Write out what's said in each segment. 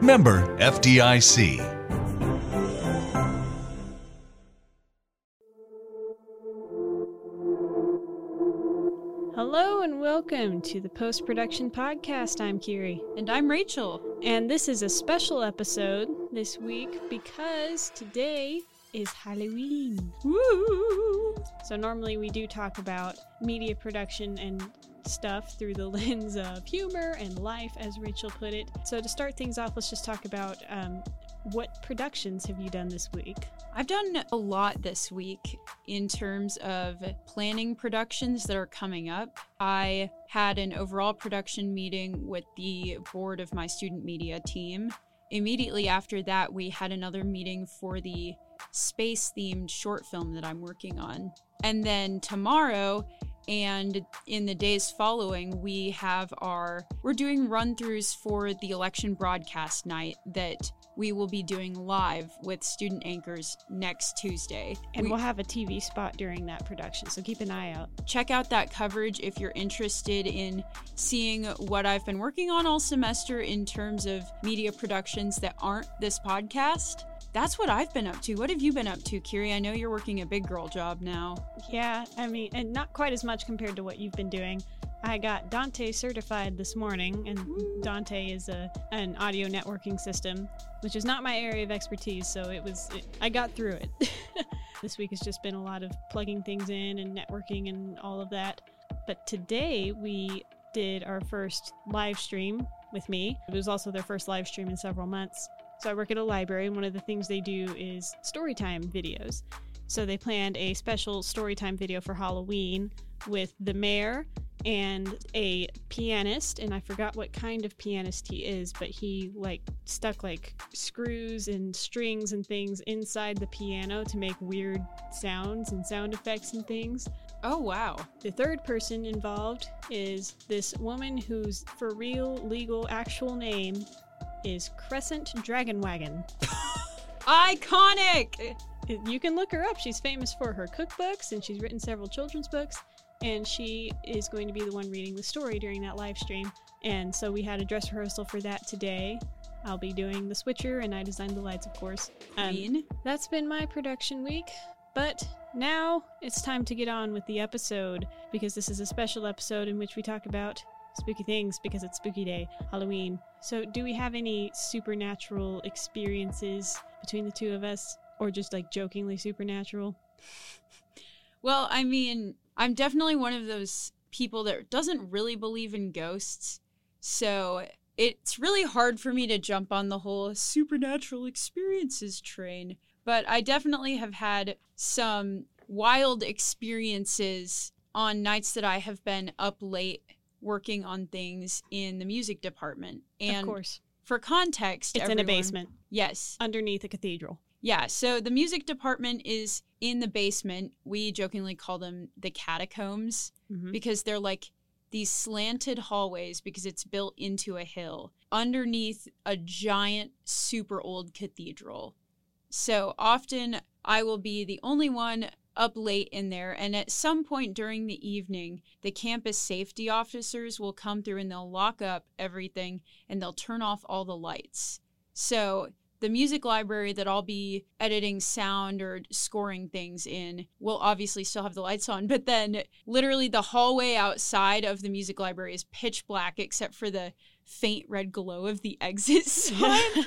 Member FDIC. Hello and welcome to the Post Production Podcast. I'm Kiri. And I'm Rachel. And this is a special episode this week because today is Halloween. Woo! So, normally we do talk about media production and stuff through the lens of humor and life, as Rachel put it. So, to start things off, let's just talk about um, what productions have you done this week? I've done a lot this week in terms of planning productions that are coming up. I had an overall production meeting with the board of my student media team. Immediately after that, we had another meeting for the space themed short film that I'm working on. And then tomorrow and in the days following, we have our, we're doing run throughs for the election broadcast night that we will be doing live with student anchors next Tuesday. And we, will have a TV spot during that production, so keep an eye out. Check out that coverage if you're interested in seeing what I've been working on all semester in terms of media productions that aren't this podcast that's what I've been up to. What have you been up to, Kiri? I know you're working a big girl job now. Yeah, I mean, and not quite as much compared to what you've been doing. I got Dante certified this morning, and Dante is a an audio networking system, which is not my area of expertise. So it was, it, I got through it. this week has just been a lot of plugging things in and networking and all of that. But today we did our first live stream with me. It was also their first live stream in several months. So I work at a library, and one of the things they do is storytime videos. So they planned a special storytime video for Halloween with the mayor and a pianist and i forgot what kind of pianist he is but he like stuck like screws and strings and things inside the piano to make weird sounds and sound effects and things oh wow the third person involved is this woman whose for real legal actual name is Crescent Dragonwagon. Iconic! You can look her up. She's famous for her cookbooks and she's written several children's books. And she is going to be the one reading the story during that live stream. And so we had a dress rehearsal for that today. I'll be doing the switcher and I designed the lights, of course. Um, that's been my production week. But now it's time to get on with the episode because this is a special episode in which we talk about spooky things because it's spooky day, Halloween. So, do we have any supernatural experiences between the two of us, or just like jokingly supernatural? Well, I mean, I'm definitely one of those people that doesn't really believe in ghosts. So, it's really hard for me to jump on the whole supernatural experiences train. But I definitely have had some wild experiences on nights that I have been up late working on things in the music department. And of course. For context, it's everyone, in a basement. Yes. Underneath a cathedral. Yeah. So the music department is in the basement. We jokingly call them the catacombs mm-hmm. because they're like these slanted hallways because it's built into a hill underneath a giant, super old cathedral. So often I will be the only one up late in there. And at some point during the evening, the campus safety officers will come through and they'll lock up everything and they'll turn off all the lights. So the music library that I'll be editing sound or scoring things in will obviously still have the lights on, but then literally the hallway outside of the music library is pitch black except for the faint red glow of the exit sign.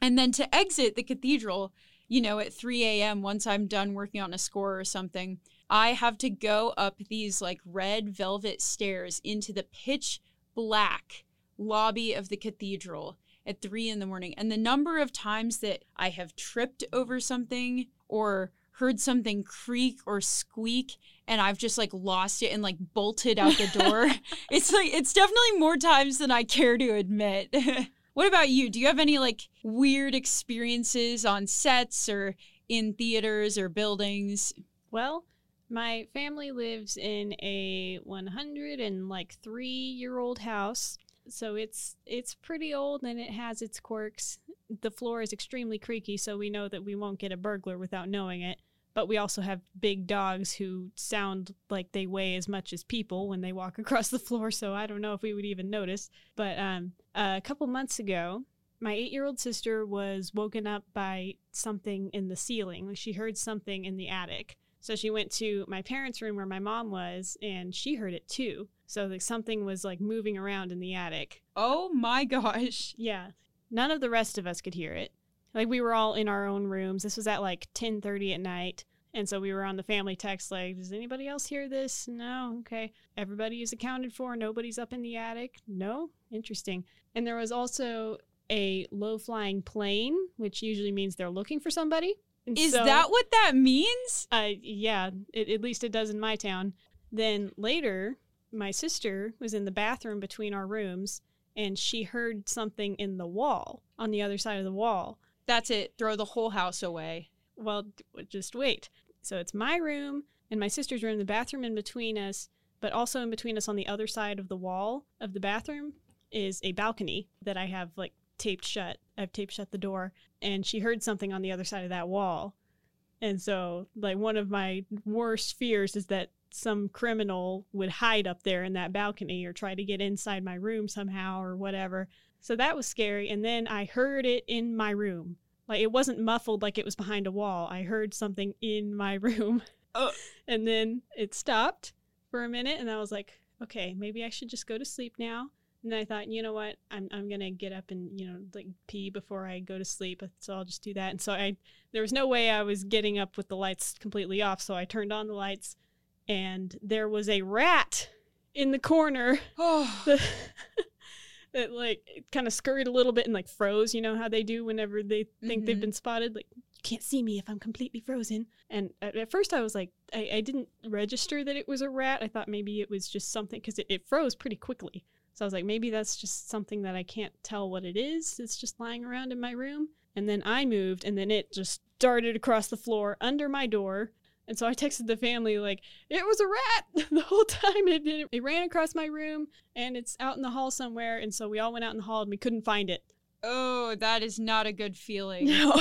and then to exit the cathedral, you know, at 3 a.m., once I'm done working on a score or something, I have to go up these like red velvet stairs into the pitch black lobby of the cathedral at 3 in the morning. And the number of times that I have tripped over something or heard something creak or squeak and I've just like lost it and like bolted out the door. it's like it's definitely more times than I care to admit. What about you? Do you have any like weird experiences on sets or in theaters or buildings? Well, my family lives in a 100 and like 3 year old house. So it's it's pretty old and it has its quirks. The floor is extremely creaky, so we know that we won't get a burglar without knowing it. But we also have big dogs who sound like they weigh as much as people when they walk across the floor, so I don't know if we would even notice. But um, a couple months ago, my eight year old sister was woken up by something in the ceiling. She heard something in the attic. So she went to my parents' room where my mom was, and she heard it too. So like something was like moving around in the attic. Oh my gosh. Yeah. None of the rest of us could hear it. Like we were all in our own rooms. This was at like 10:30 at night. And so we were on the family text like, does anybody else hear this? No. Okay. Everybody is accounted for. Nobody's up in the attic. No. Interesting. And there was also a low flying plane, which usually means they're looking for somebody. And Is so- that what that means? uh, yeah, it, at least it does in my town. Then later, my sister was in the bathroom between our rooms and she heard something in the wall on the other side of the wall. That's it. Throw the whole house away. Well, just wait. So it's my room and my sister's room, the bathroom in between us, but also in between us on the other side of the wall of the bathroom is a balcony that I have like taped shut. I've taped shut the door, and she heard something on the other side of that wall. And so, like, one of my worst fears is that some criminal would hide up there in that balcony or try to get inside my room somehow or whatever. So that was scary. And then I heard it in my room. Like, it wasn't muffled like it was behind a wall. I heard something in my room. Oh. And then it stopped for a minute, and I was like, okay, maybe I should just go to sleep now. And I thought, you know what, I'm I'm gonna get up and you know like pee before I go to sleep, so I'll just do that. And so I there was no way I was getting up with the lights completely off, so I turned on the lights, and there was a rat in the corner Oh. that, like kind of scurried a little bit and like froze. You know how they do whenever they think they've Mhm. been spotted, like you can't see me if I'm completely frozen. And at, at first I was like, I, I didn't register that it was a rat. I thought maybe it was just something because it, it froze pretty quickly. So I was like, maybe that's just something that I can't tell what it is. It's just lying around in my room. And then I moved, and then it just darted across the floor under my door. And so I texted the family like, it was a rat the whole time. It, it, it ran across my room, and it's out in the hall somewhere. And so we all went out in the hall, and we couldn't find it. Oh, that is not a good feeling. No.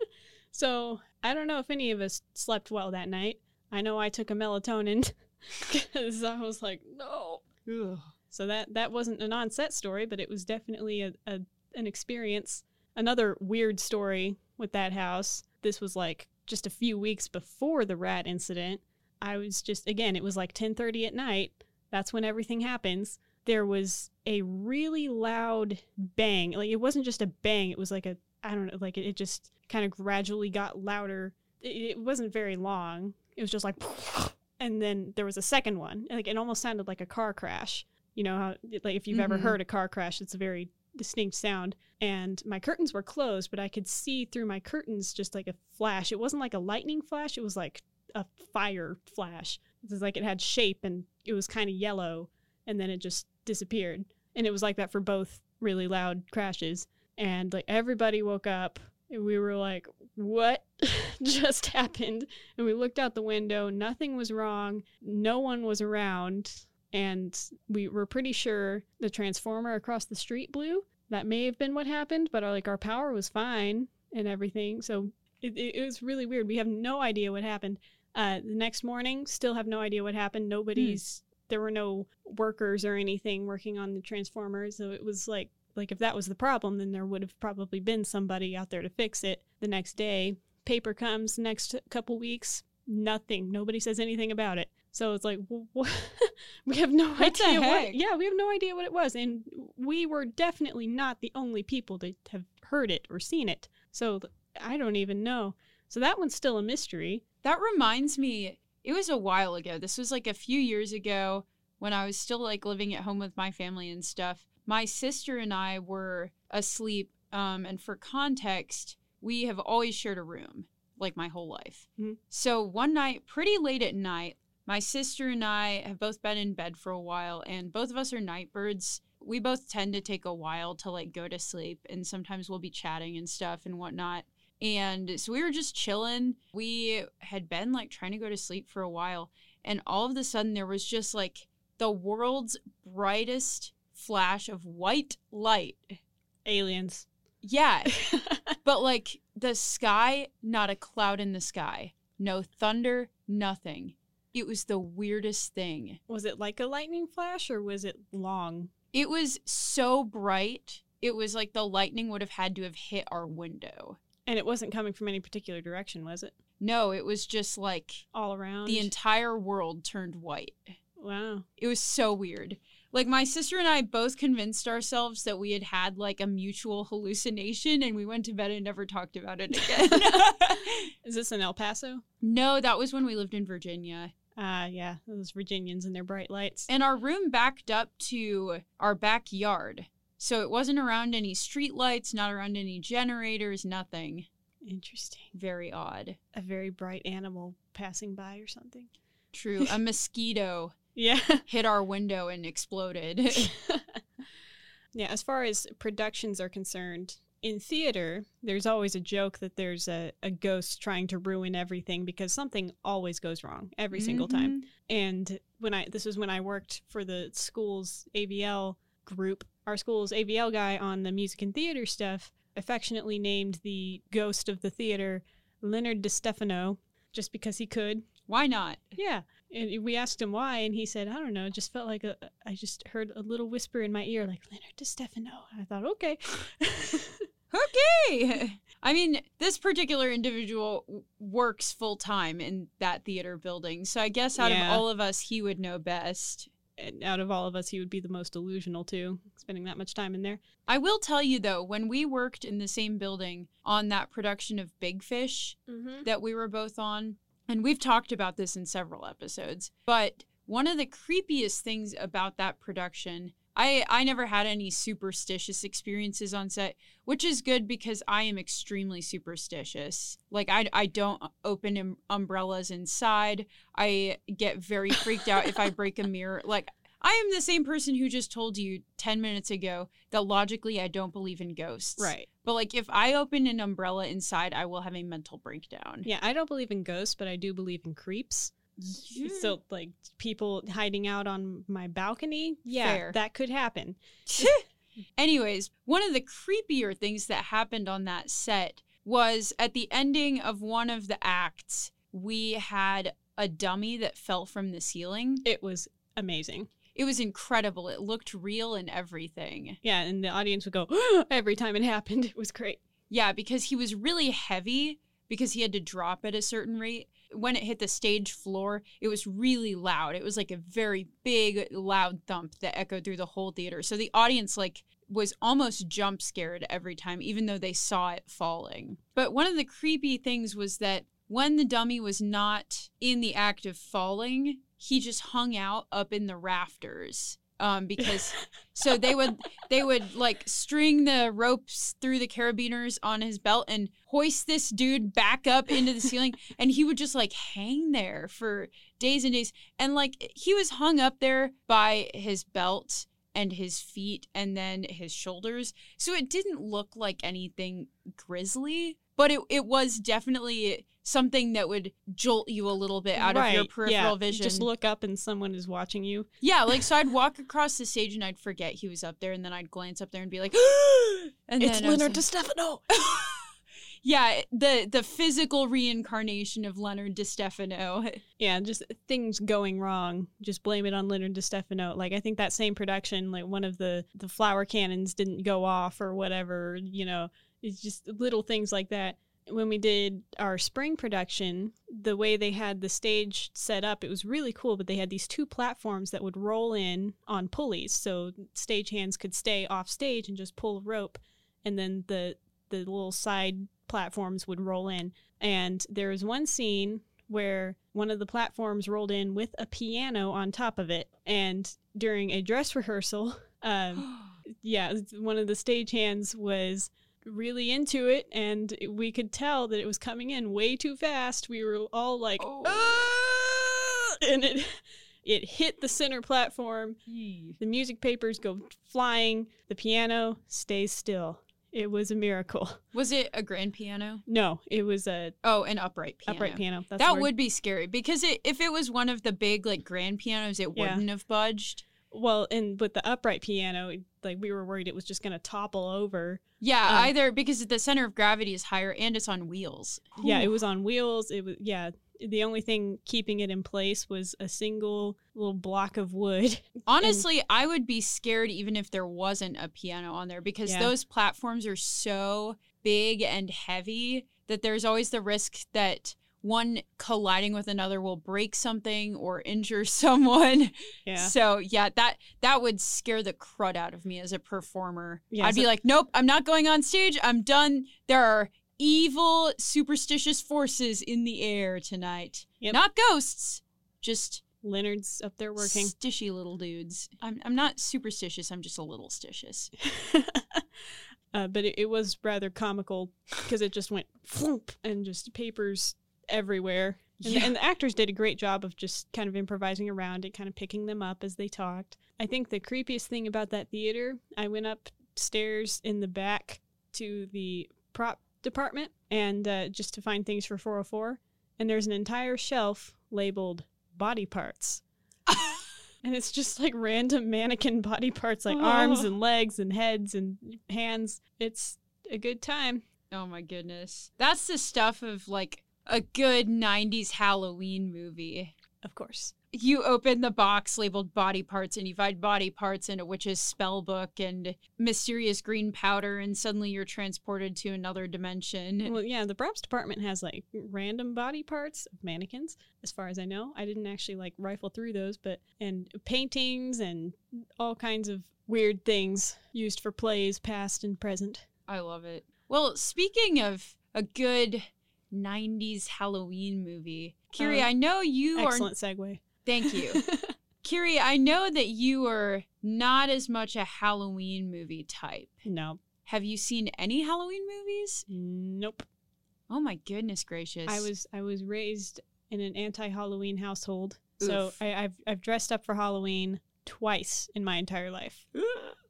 so I don't know if any of us slept well that night. I know I took a melatonin because I was like, no. Ugh. So that that wasn't an on-set story, but it was definitely a, a an experience. Another weird story with that house. This was like just a few weeks before the rat incident. I was just again, it was like 10:30 at night. That's when everything happens. There was a really loud bang. Like it wasn't just a bang, it was like a I don't know, like it, it just kind of gradually got louder. It, it wasn't very long. It was just like and then there was a second one. Like it almost sounded like a car crash. You know how like if you've ever Mhm. heard a car crash, it's a very distinct sound. And my curtains were closed, but I could see through my curtains just like a flash. It wasn't like a lightning flash, it was like a fire flash. It was like it had shape and it was kind of yellow and then it just disappeared. And it was like that for both really loud crashes. And like everybody woke up and we were like, what just happened? And we looked out the window, nothing was wrong, no one was around. And we were pretty sure the transformer across the street blew. That may have been what happened, but our, like our power was fine and everything. So it, it, it was really weird. We have no idea what happened. Uh, the next morning, still have no idea what happened. Nobody's there were no workers or anything working on the transformer, so it was like like if that was the problem, then there would have probably been somebody out there to fix it. The next day, paper comes. Next couple weeks, nothing. Nobody says anything about it. So it's like we have no What idea what. Yeah, we have no idea what it was, and we were definitely not the only people to have heard it or seen it. So I don't even know. So that one's still a mystery. That reminds me, it was a while ago. This was like a few years ago when I was still like living at home with my family and stuff. My sister and I were asleep. Um, and for context, we have always shared a room like my whole life. Mhm. So one night, pretty late at night, my sister and I have both been in bed for a while, and both of us are night birds. we both tend to take a while to like go to sleep and sometimes we'll be chatting and stuff and whatnot. And so we were just chilling. We had been like trying to go to sleep for a while. And all of a sudden, there was just like the world's brightest flash of white light. Aliens. Yeah. but like the sky, not a cloud in the sky. No thunder, nothing. It was the weirdest thing. Was it like a lightning flash or was it long? It was so bright. It was like the lightning would have had to have hit our window. And it wasn't coming from any particular direction, was it? No, it was just like All around. the entire world turned white. wow. It was so weird. Like my sister and I both convinced ourselves that we had had like a mutual hallucination and we went to bed and never talked about it again. Is this in El Paso? no, that was when we lived in Virginia. Ah, yeah, those Virginians and their bright lights. And our room backed up to our backyard. So it wasn't around any street lights, not around any generators, nothing. Interesting. Very odd. A very bright animal passing by or something. True. A mosquito Yeah. hit our window and exploded. yeah, as far as productions are concerned, in theater, there's always a joke that there's a, a ghost trying to ruin everything because something always goes wrong every single time. Mhm. And when I this was when I worked for the school's AVL group, our school's AVL guy on the music and theater stuff affectionately named the ghost of the theater Leonard DiStefano just because he could. Why not? Yeah. And we asked him why, and he said, I don't know, it just felt like a, I just heard a little whisper in my ear, like, Leonard DiStefano. And I thought, okay. Okay. I mean, this particular individual works full time in that theater building. So I guess out Yeah. of all of us, he would know best. and out of all of us, he would be the most delusional, too, spending that much time in there. I will tell you though, when we worked in the same building on that production of Big Fish Mm-hmm. that we were both on, and we've talked about this in several episodes, but one of the creepiest things about that production I, I never had any superstitious experiences on set, which is good because I am extremely superstitious. Like, I, I don't open um, umbrellas inside. I get very freaked out if I break a mirror. Like, I am the same person who just told you 10 minutes ago that logically I don't believe in ghosts. Right. But, like, if I open an umbrella inside, I will have a mental breakdown. Yeah, I don't believe in ghosts, but I do believe in creeps. So, like, people hiding out on my balcony, yeah, Fair. that could happen. Anyways, one of the creepier things that happened on that set was at the ending of one of the acts, we had a dummy that fell from the ceiling. It was amazing. It was incredible. It looked real and everything. Yeah, and the audience would go every time it happened. It was great. Yeah, because he was really heavy because he had to drop at a certain rate. When it hit the stage floor, it was really loud. It was like a very big, loud thump that echoed through the whole theater. So the audience, like, was almost jump scared every time, even though they saw it falling. But one of the creepy things was that when the dummy was not in the act of falling, he just hung out up in the rafters. Um, because so they would they would like string the ropes through the carabiners on his belt and hoist this dude back up into the ceiling and he would just like hang there for days and days. And like he was hung up there by his belt and his feet and then his shoulders. So it didn't look like anything grisly but it, it was definitely something that would jolt you a little bit out of your peripheral yeah, vision Just look up and someone is watching you. yeah, like so I'd walk across the stage and I'd forget he was up there and then I'd glance up there and be like, and it's Leonard like- DiStefano. yeah, the the physical reincarnation of Leonard DiStefano. yeah, just things going wrong. Just blame it on Leonard DiStefano. Like I think that same production, like one of the the flower cannons didn't go off or whatever. You know, it's just little things like that. When we did our spring production, the way they had the stage set up, it was really cool. But they had these two platforms that would roll in on pulleys, so stagehands could stay off stage and just pull a rope, and then the the little side platforms would roll in. And there was one scene where one of the platforms rolled in with a piano on top of it. And during a dress rehearsal, um, yeah, one of the stagehands was really into it, and we could tell that it was coming in way too fast. We were all like, Oh. "Ah!" and it It hit the center platform. The music papers go flying. The piano stays still. It was a miracle. Was it a grand piano? No, it was a Oh, an upright piano. upright piano. That's that would be scary because it, if it was one of the big like grand pianos, it Yeah. wouldn't have budged. well, and with the upright piano, like we were worried it was just gonna topple over. Yeah, Um, either because the center of gravity is higher and it's on wheels. Yeah, it was on wheels. It was yeah. The only thing keeping it in place was a single little block of wood. Honestly, I would be scared even if there wasn't a piano on there because Yeah. those platforms are so big and heavy that there's always the risk that one colliding with another will break something or injure someone. Yeah. So yeah, that that would scare the crud out of me as a performer. Yeah, I'd be like, nope, I'm not going on stage. I'm done. There are evil, superstitious forces in the air tonight. Yep. Not ghosts, just Leonard's up there working. Stishy little dudes. I'm I'm not superstitious. I'm just a little stitious. uh, but it, it was rather comical because it just went floop and just papers everywhere. And, Yeah. and the actors did a great job of just kind of improvising around it, kind of picking them up as they talked. I think the creepiest thing about that theater, I went upstairs in the back to the prop department and uh, just to find things for 404, and there's an entire shelf labeled body parts. And it's just like random mannequin body parts, like arms Oh. and legs and heads and hands. It's a good time. Oh my goodness. That's the stuff of like a good 90s Halloween movie. Of course. You open the box labeled body parts and you find body parts in a witch's spell book and mysterious green powder, and suddenly you're transported to another dimension. Well, yeah, the props department has like random body parts of mannequins, as far as I know. I didn't actually like rifle through those, but and paintings and all kinds of weird things used for plays, past and present. I love it. Well, speaking of a good 90s Halloween movie, Kiri, Uh, I know you are. Excellent segue. Thank you. Kiri, I know that you are not as much a Halloween movie type. no, Have you seen any Halloween movies? nope. Oh my goodness gracious. I was I was raised in an anti-Halloween household, so Oof. I, I've I've dressed up for Halloween twice in my entire life.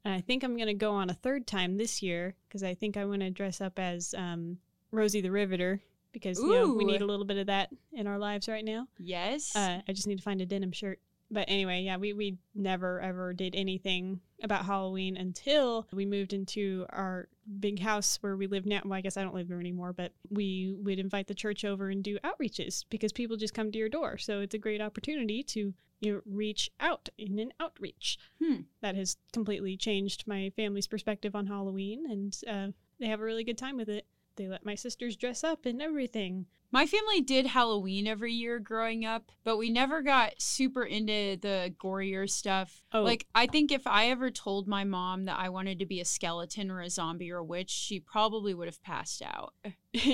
And I think I'm going to go on a third time this year because I think I want to dress up as um, Rosie the Riveter because you know, we need a little bit of that in our lives right now. Yes. Uh, I just need to find a denim shirt. But anyway, yeah, we, we never ever did anything about Halloween until we moved into our big house where we live now. Well, I guess I don't live there anymore, but we would invite the church over and do outreaches because people just come to your door. So it's a great opportunity to you know, reach out in an outreach. Hmm. That has completely changed my family's perspective on Halloween, and uh, they have a really good time with it. They let my sisters dress up and everything. My family did Halloween every year growing up, but we never got super into the gorier stuff. Oh. Like, I think if I ever told my mom that I wanted to be a skeleton or a zombie or a witch, she probably would have passed out.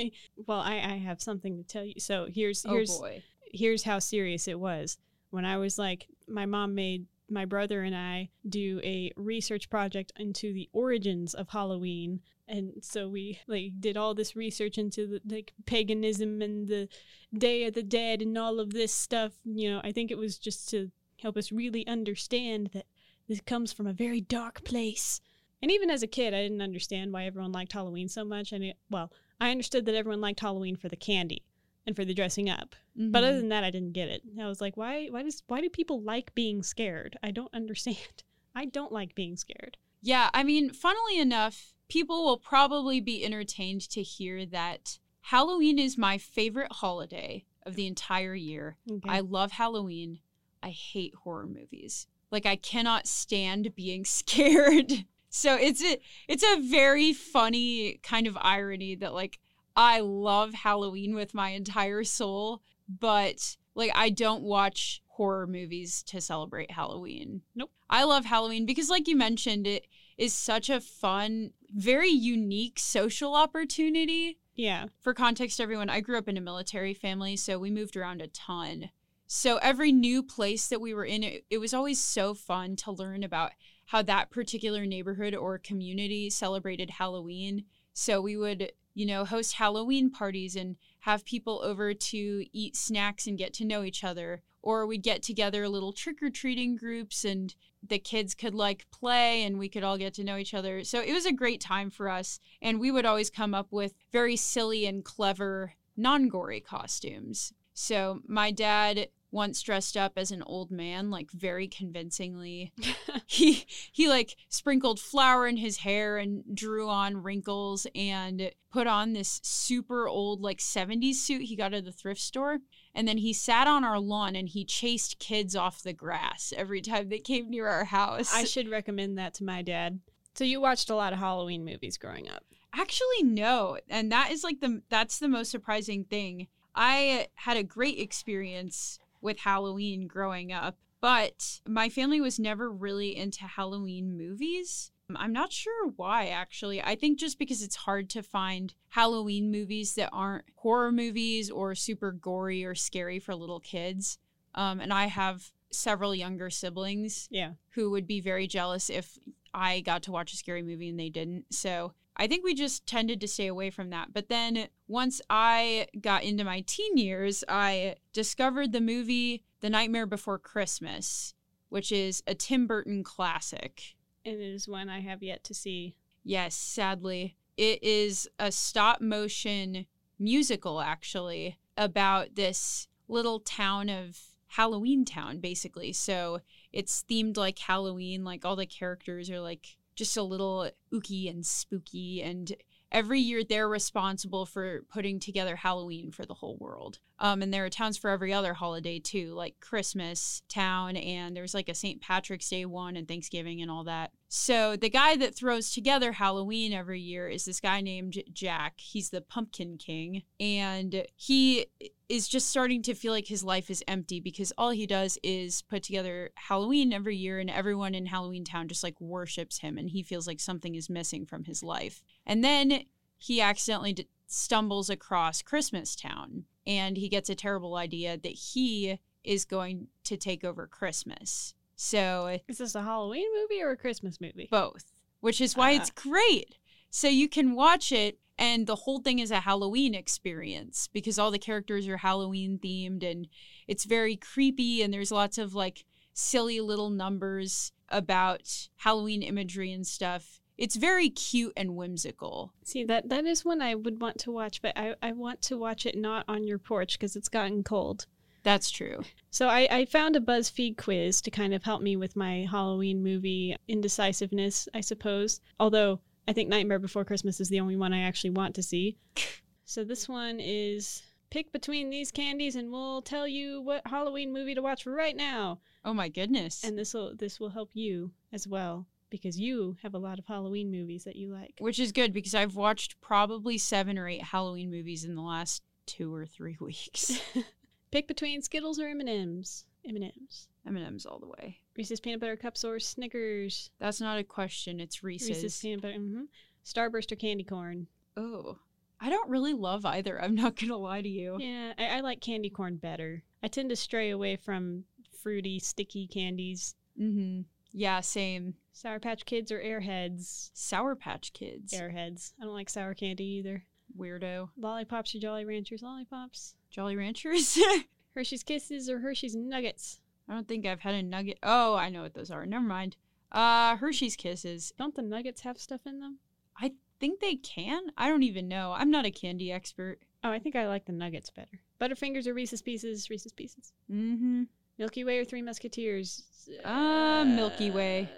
well, I, I have something to tell you. So here's Oh here's boy. here's how serious it was. When I was like, my mom made my brother and I do a research project into the origins of Halloween. And so we like did all this research into the like paganism and the Day of the Dead and all of this stuff. You know, I think it was just to help us really understand that this comes from a very dark place. And even as a kid, I didn't understand why everyone liked Halloween so much. And it, well, I understood that everyone liked Halloween for the candy and for the dressing up. But other Mhm. than that, I didn't get it. I was like, why? Why does? Why do people like being scared? I don't understand. I don't like being scared. Yeah, I mean, funnily enough, people will probably be entertained to hear that Halloween is my favorite holiday of the entire year. Okay. I love Halloween. I hate horror movies. Like I cannot stand being scared. So it's a it's a very funny kind of irony that like I love Halloween with my entire soul, but like I don't watch horror movies to celebrate Halloween. Nope. I love Halloween because like you mentioned it is such a fun, very unique social opportunity yeah. for context, everyone, I grew up in a military family, so we moved around a ton. So every new place that we were in, it, it was always so fun to learn about how that particular neighborhood or community celebrated Halloween. So we would you know, host Halloween parties and have people over to eat snacks and get to know each other. Or we'd get together little trick or treating groups and the kids could like play and we could all get to know each other. So it was a great time for us. And we would always come up with very silly and clever non gory costumes. So my dad once dressed up as an old man like very convincingly he he like sprinkled flour in his hair and drew on wrinkles and put on this super old like 70s suit he got at the thrift store and then he sat on our lawn and he chased kids off the grass every time they came near our house I should recommend that to my dad. So you watched a lot of Halloween movies growing up. Actually, no. And that is like the that's the most surprising thing. I had a great experience with Halloween growing up, but my family was never really into Halloween movies. I'm not sure why, actually. I think just because it's hard to find Halloween movies that aren't horror movies or super gory or scary for little kids. Um, and I have several younger siblings Yeah. who would be very jealous if I got to watch a scary movie and they didn't. So I think we just tended to stay away from that. But then once I got into my teen years, I discovered the movie The Nightmare Before Christmas, which is a Tim Burton classic. And it is one I have yet to see. Yes, sadly. It is a stop motion musical, actually, about this little town of Halloween Town, basically. So it's themed like Halloween, like all the characters are like just a little ooky and spooky. And every year they're responsible for putting together Halloween for the whole world. Um, and there are towns for every other holiday too, like Christmas town, and there's like a St. Patrick's Day one and Thanksgiving and all that. So the guy that throws together Halloween every year is this guy named Jack. He's the Pumpkin King, and he is just starting to feel like his life is empty because all he does is put together Halloween every year, and everyone in Halloween Town just like worships him, and he feels like something is missing from his life. And then he accidentally d- stumbles across Christmas Town, and he gets a terrible idea that he is going to take over Christmas. So Is this a Halloween movie or a Christmas movie? both, which is why Ah. it's great. So you can watch it, and the whole thing is a Halloween experience because all the characters are Halloween themed, and it's very creepy, and there's lots of like silly little numbers about Halloween imagery and stuff. It's very cute and whimsical. See that that is one I would want to watch, but I, I want to watch it not on your porch because it's gotten cold. That's true. So I, I found a BuzzFeed quiz to kind of help me with my Halloween movie indecisiveness, I suppose. Although I think Nightmare Before Christmas is the only one I actually want to see. So this one is pick between these candies and we'll tell you what Halloween movie to watch right now. Oh my goodness. And this will this will help you as well because you have a lot of Halloween movies that you like. Which is good because I've watched probably seven or eight Halloween movies in the last two or three weeks. Pick between Skittles or M&Ms. M&Ms. M&M's all the way. Reese's peanut butter cups or Snickers. That's not a question. It's Reese's. Reese's peanut butter. hmm Starburst or candy corn. Oh, I don't really love either. I'm not gonna lie to you. Yeah, I, I like candy corn better. I tend to stray away from fruity, sticky candies. Mm-hmm. Yeah, same. Sour Patch Kids or Airheads. Sour Patch Kids. Airheads. I don't like sour candy either. Weirdo. Lollipops or Jolly Ranchers. Lollipops. Jolly Ranchers. Hershey's Kisses or Hershey's Nuggets. I don't think I've had a nugget. Oh, I know what those are. Never mind. Uh, Hershey's Kisses. Don't the Nuggets have stuff in them? I think they can. I don't even know. I'm not a candy expert. Oh, I think I like the Nuggets better. Butterfingers or Reese's Pieces. Reese's Pieces. Mm-hmm. Milky Way or Three Musketeers? Uh, Milky Way.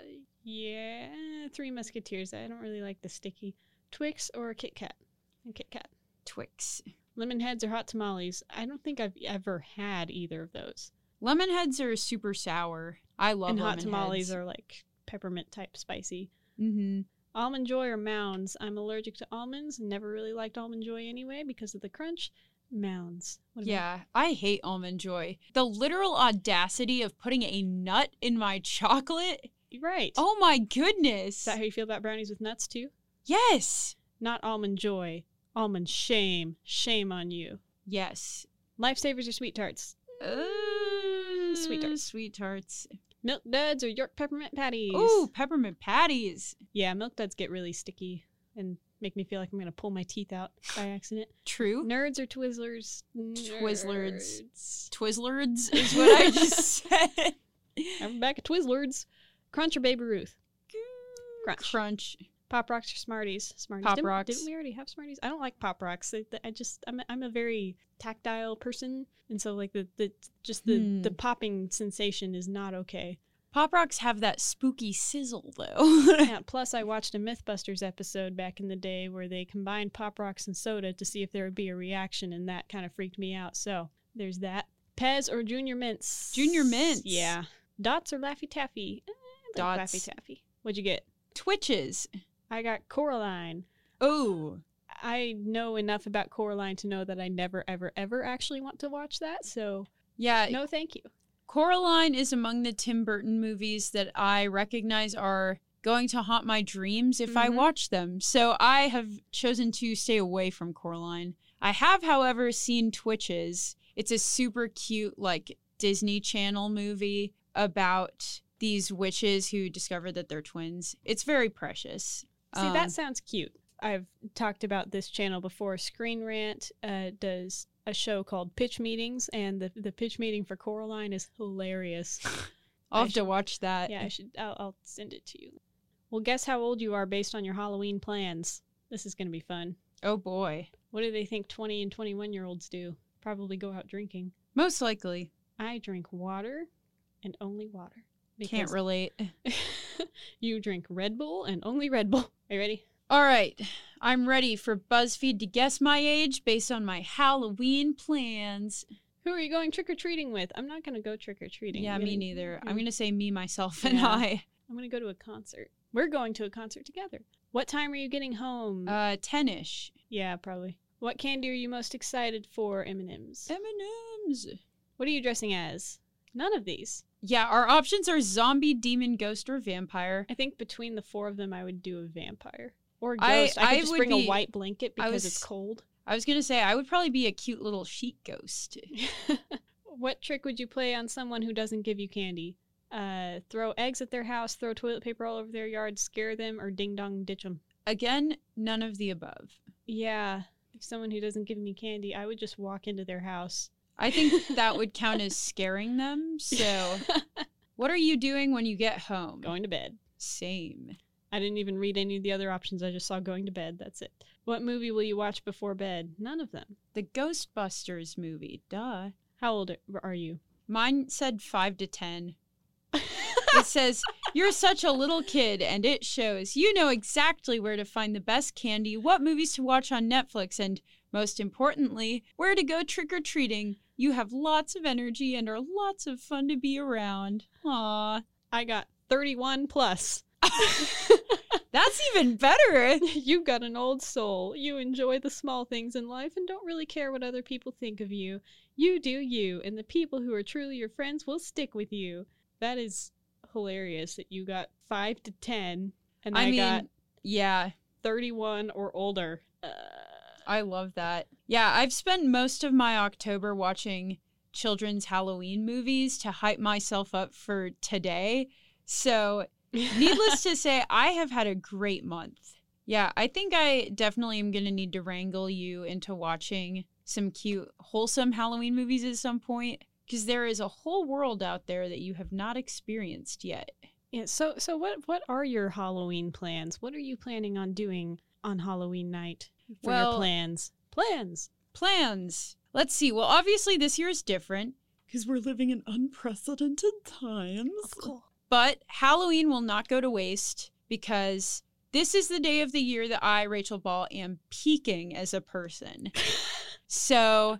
Yeah, Three Musketeers. I don't really like the sticky. Twix or Kit Kat? Kit Kat. Twix. Lemon heads or hot tamales? I don't think I've ever had either of those. Lemon heads are super sour. I love and hot tamales heads. are like peppermint type spicy. Mm-hmm. Almond Joy or Mounds? I'm allergic to almonds. Never really liked Almond Joy anyway because of the crunch. Mounds. Yeah, I hate almond joy. The literal audacity of putting a nut in my chocolate. Right. Oh my goodness. Is that how you feel about brownies with nuts too? yes. Not almond joy. Almond shame. Shame on you. Yes. Lifesavers or sweet tarts? Uh, Sweet mm, tarts. Sweet tarts. Milk duds or York peppermint patties? Ooh, peppermint patties. Yeah, milk duds get really sticky and make me feel like I'm gonna pull my teeth out by accident. True. Nerds or Twizzlers? Twizzlers. Twizzlers is what I just said. I'm back at Twizzlers. Crunch or Baby Ruth? Crunch. Crunch. Pop Rocks or Smarties? Smarties. Pop didn't, Rocks. Didn't we already have Smarties? I don't like Pop Rocks. They- I just I'm a, I'm a very tactile person, and so like the, the just the Hmm. the popping sensation is not okay. Pop Rocks have that spooky sizzle though. yeah. Plus, I watched a MythBusters episode back in the day where they combined Pop Rocks and soda to see if there would be a reaction, and that kind of freaked me out. So there's that. Pez or Junior Mints? Junior Mints. Yeah. Dots or Laffy Taffy? Eh, like Dots. Laffy Taffy. What'd you get? Twitches. I got Coraline. Oh. I know enough about Coraline to know that I never, ever, ever actually want to watch that. So Yeah, no, thank you. Coraline is among the Tim Burton movies that I recognize are going to haunt my dreams if I Mhm. watch them. So I have chosen to stay away from Coraline. I have, however, seen Twitches. It's a super cute, like, Disney Channel movie about these witches who discover that they're twins. It's very precious. See, Um, that sounds cute. I've talked about this channel before. Screen Rant uh, does a show called Pitch Meetings, and the the pitch meeting for Coraline is hilarious. I'll I have to watch that. yeah, I should. I'll, I'll send it to you. Well, guess how old you are based on your Halloween plans. This is going to be fun. Oh boy. What do they think 20 and 21 year olds do? Probably go out drinking. Most likely. I drink water and only water. Can't relate. you drink Red Bull and only Red Bull. Are you ready? All right, I'm ready for BuzzFeed to guess my age based on my Halloween plans. Who are you going trick or treating with? I'm not going to go trick or treating. Yeah, me neither. I'm going to say me, myself, and Yeah. I. I'm going to go to a concert. We're going to a concert together. What time are you getting home? Uh, 10 ish. yeah, probably. What candy are you most excited for? M&Ms. M&M's. What are you dressing as? None of these. Yeah, our options are zombie, demon, ghost, or vampire. I think between the four of them, I would do a vampire or a I- ghost. I, could I just bring be- a white blanket because was- it's cold. I was going to say, I would probably be a cute little sheet ghost. what trick would you play on someone who doesn't give you candy? Uh, throw eggs at their house, throw toilet paper all over their yard, scare them, or ding dong ditch them. Again, none of the above. Yeah, if someone who doesn't give me candy, I would just walk into their house. I think that would count as scaring them. So, what are you doing when you get home? going to bed. Same. I didn't even read any of the other options. I just saw going to bed. That's it. What movie will you watch before bed? None of them. The Ghostbusters movie, duh. How old are- you? Mine said five to ten. It says, You're such a little kid, and it shows. You know exactly where to find the best candy, what movies to watch on Netflix, and most importantly, where to go trick or treating. You have lots of energy and are lots of fun to be around. Aw. I got 31 plus. That's even better. You've got an old soul. You enjoy the small things in life and don't really care what other people think of you. You do you, and the people who are truly your friends will stick with you. That is hilarious that you got 5 to 10 and I, I mean, got yeah, 31 or older. Uh, I love that. Yeah, I've spent most of my October watching children's Halloween movies to hype myself up for today. So, needless to say, I have had a great month. Yeah, I think I definitely am going to need to wrangle you into watching some cute, wholesome Halloween movies at some point because there is a whole world out there that you have not experienced yet. Yeah, so so what what are your Halloween plans? What are you planning on doing on Halloween night for Well- your plans? Plans. Plans. Let's see. Well, obviously, this year is different because we're living in unprecedented times. But Halloween will not go to waste because this is the day of the year that I, Rachel Ball, am peaking as a person. so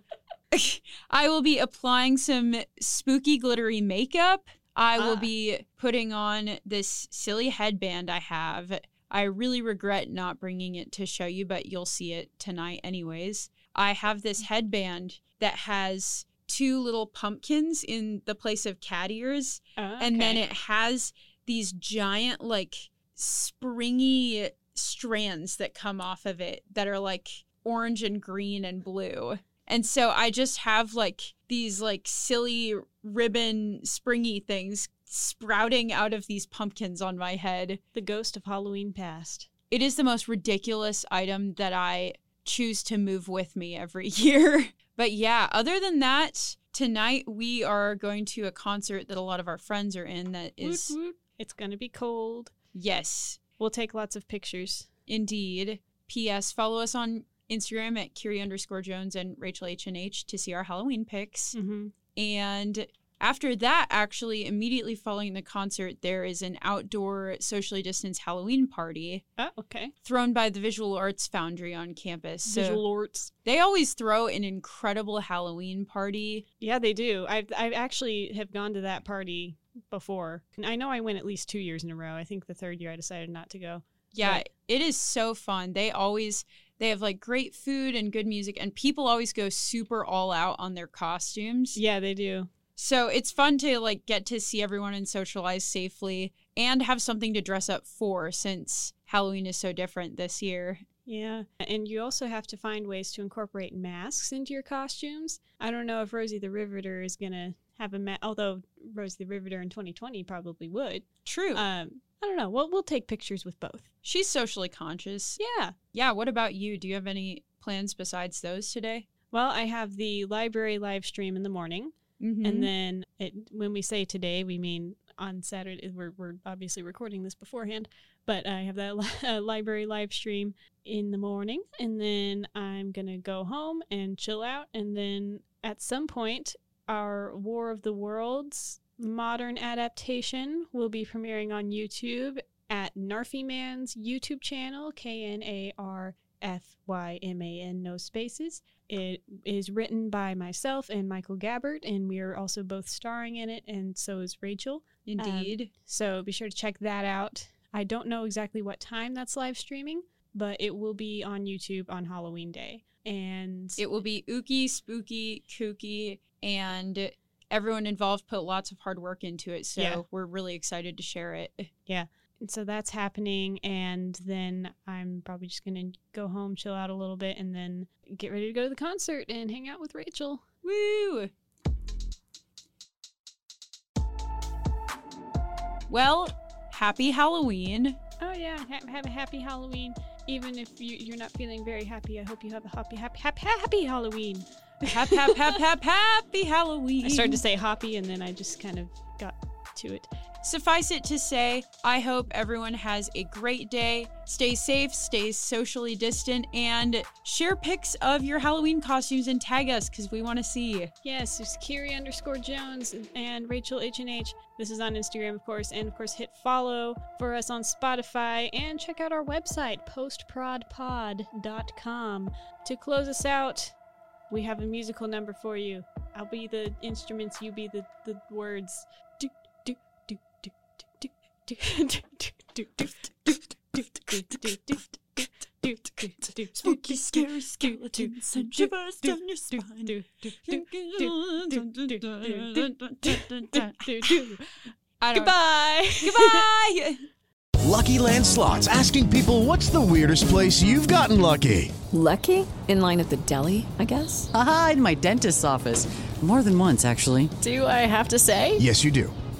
I will be applying some spooky, glittery makeup. I will Ah. be putting on this silly headband I have. I really regret not bringing it to show you, but you'll see it tonight, anyways. I have this headband that has two little pumpkins in the place of cat ears oh, and then it has these giant like springy strands that come off of it that are like orange and green and blue and so i just have like these like silly ribbon springy things sprouting out of these pumpkins on my head the ghost of Halloween past. it is the most ridiculous item that I choose to move with me every year. but yeah, other than that, tonight we are going to a concert that a lot of our friends are in that is Woot woot. It's gonna be cold. yes, We'll take lots of pictures. indeed. P.S. Follow us on Instagram at Kiri underscore Jones and Rachel H and H to see our Halloween pics. Mm-hmm. And after that, actually, immediately following the concert, there is an outdoor socially distanced Halloween party Oh, okay. thrown by the Visual Arts Foundry on campus. So Visual arts. they always throw an incredible Halloween party. Yeah, they do. I've I actually have gone to that party before. And I know I went at least two years in a row. I think the third year I decided not to go. Yeah, Right. it is so fun. They always they have like great food and good music and people always go super all out on their costumes. Yeah, they do. So it's fun to like get to see everyone and socialize safely and have something to dress up for since Halloween is so different this year. Yeah. And you also have to find ways to incorporate masks into your costumes. I don't know if Rosie the Riveter is going to have a mask, although Rosie the Riveter in 2020 probably would. True. Um, I don't know. We'll, we'll take pictures with both. She's socially conscious. Yeah. Yeah, what about you? Do you have any plans besides those today? Well, I have the library live stream in the morning. Mm-hmm. And then it, when we say today, we mean on Saturday. We're, we're obviously recording this beforehand, but I have that li- uh, library live stream in the morning. And then I'm going to go home and chill out. And then at some point, our War of the Worlds modern adaptation will be premiering on YouTube at Narfy Man's YouTube channel, K N A R F Y M A N, no spaces. It is written by myself and Michael Gabbert, and we are also both starring in it, and so is Rachel. Um, Indeed. So be sure to check that out. I don't know exactly what time that's live streaming, but it will be on YouTube on Halloween Day. And it will be ooky, spooky, kooky, and everyone involved put lots of hard work into it. So Yeah. we're really excited to share it. And so that's happening. And then I'm probably just going to go home, chill out a little bit, and then get ready to go to the concert and hang out with Rachel. Woo! Well, happy Halloween. Oh, yeah. Ha- have a happy Halloween. Even if you, you're not feeling very happy, I hope you have a happy, happy, happy, happy Halloween. Hap, hap, hap, hap, happy Halloween. I started to say hoppy, and then I just kind of got to it. Suffice it to say, I hope everyone has a great day. Stay safe, stay socially distant, and share pics of your Halloween costumes and tag us because we want to see. Yes, it's Kiri underscore Jones and Rachel H and H. This is on Instagram, of course, and of course, hit follow for us on Spotify and check out our website, postprodpod.com. To close us out, we have a musical number for you. I'll be the instruments, you be the, the words. Spooky, scary skeletons and shivers down your spine. Goodbye. Goodbye. Lucky Land Slots asking people what's the weirdest place you've gotten lucky? Lucky? In line at the deli, I guess? Aha, in my dentist's office. More than once, actually. Do I have to say? Yes, you do.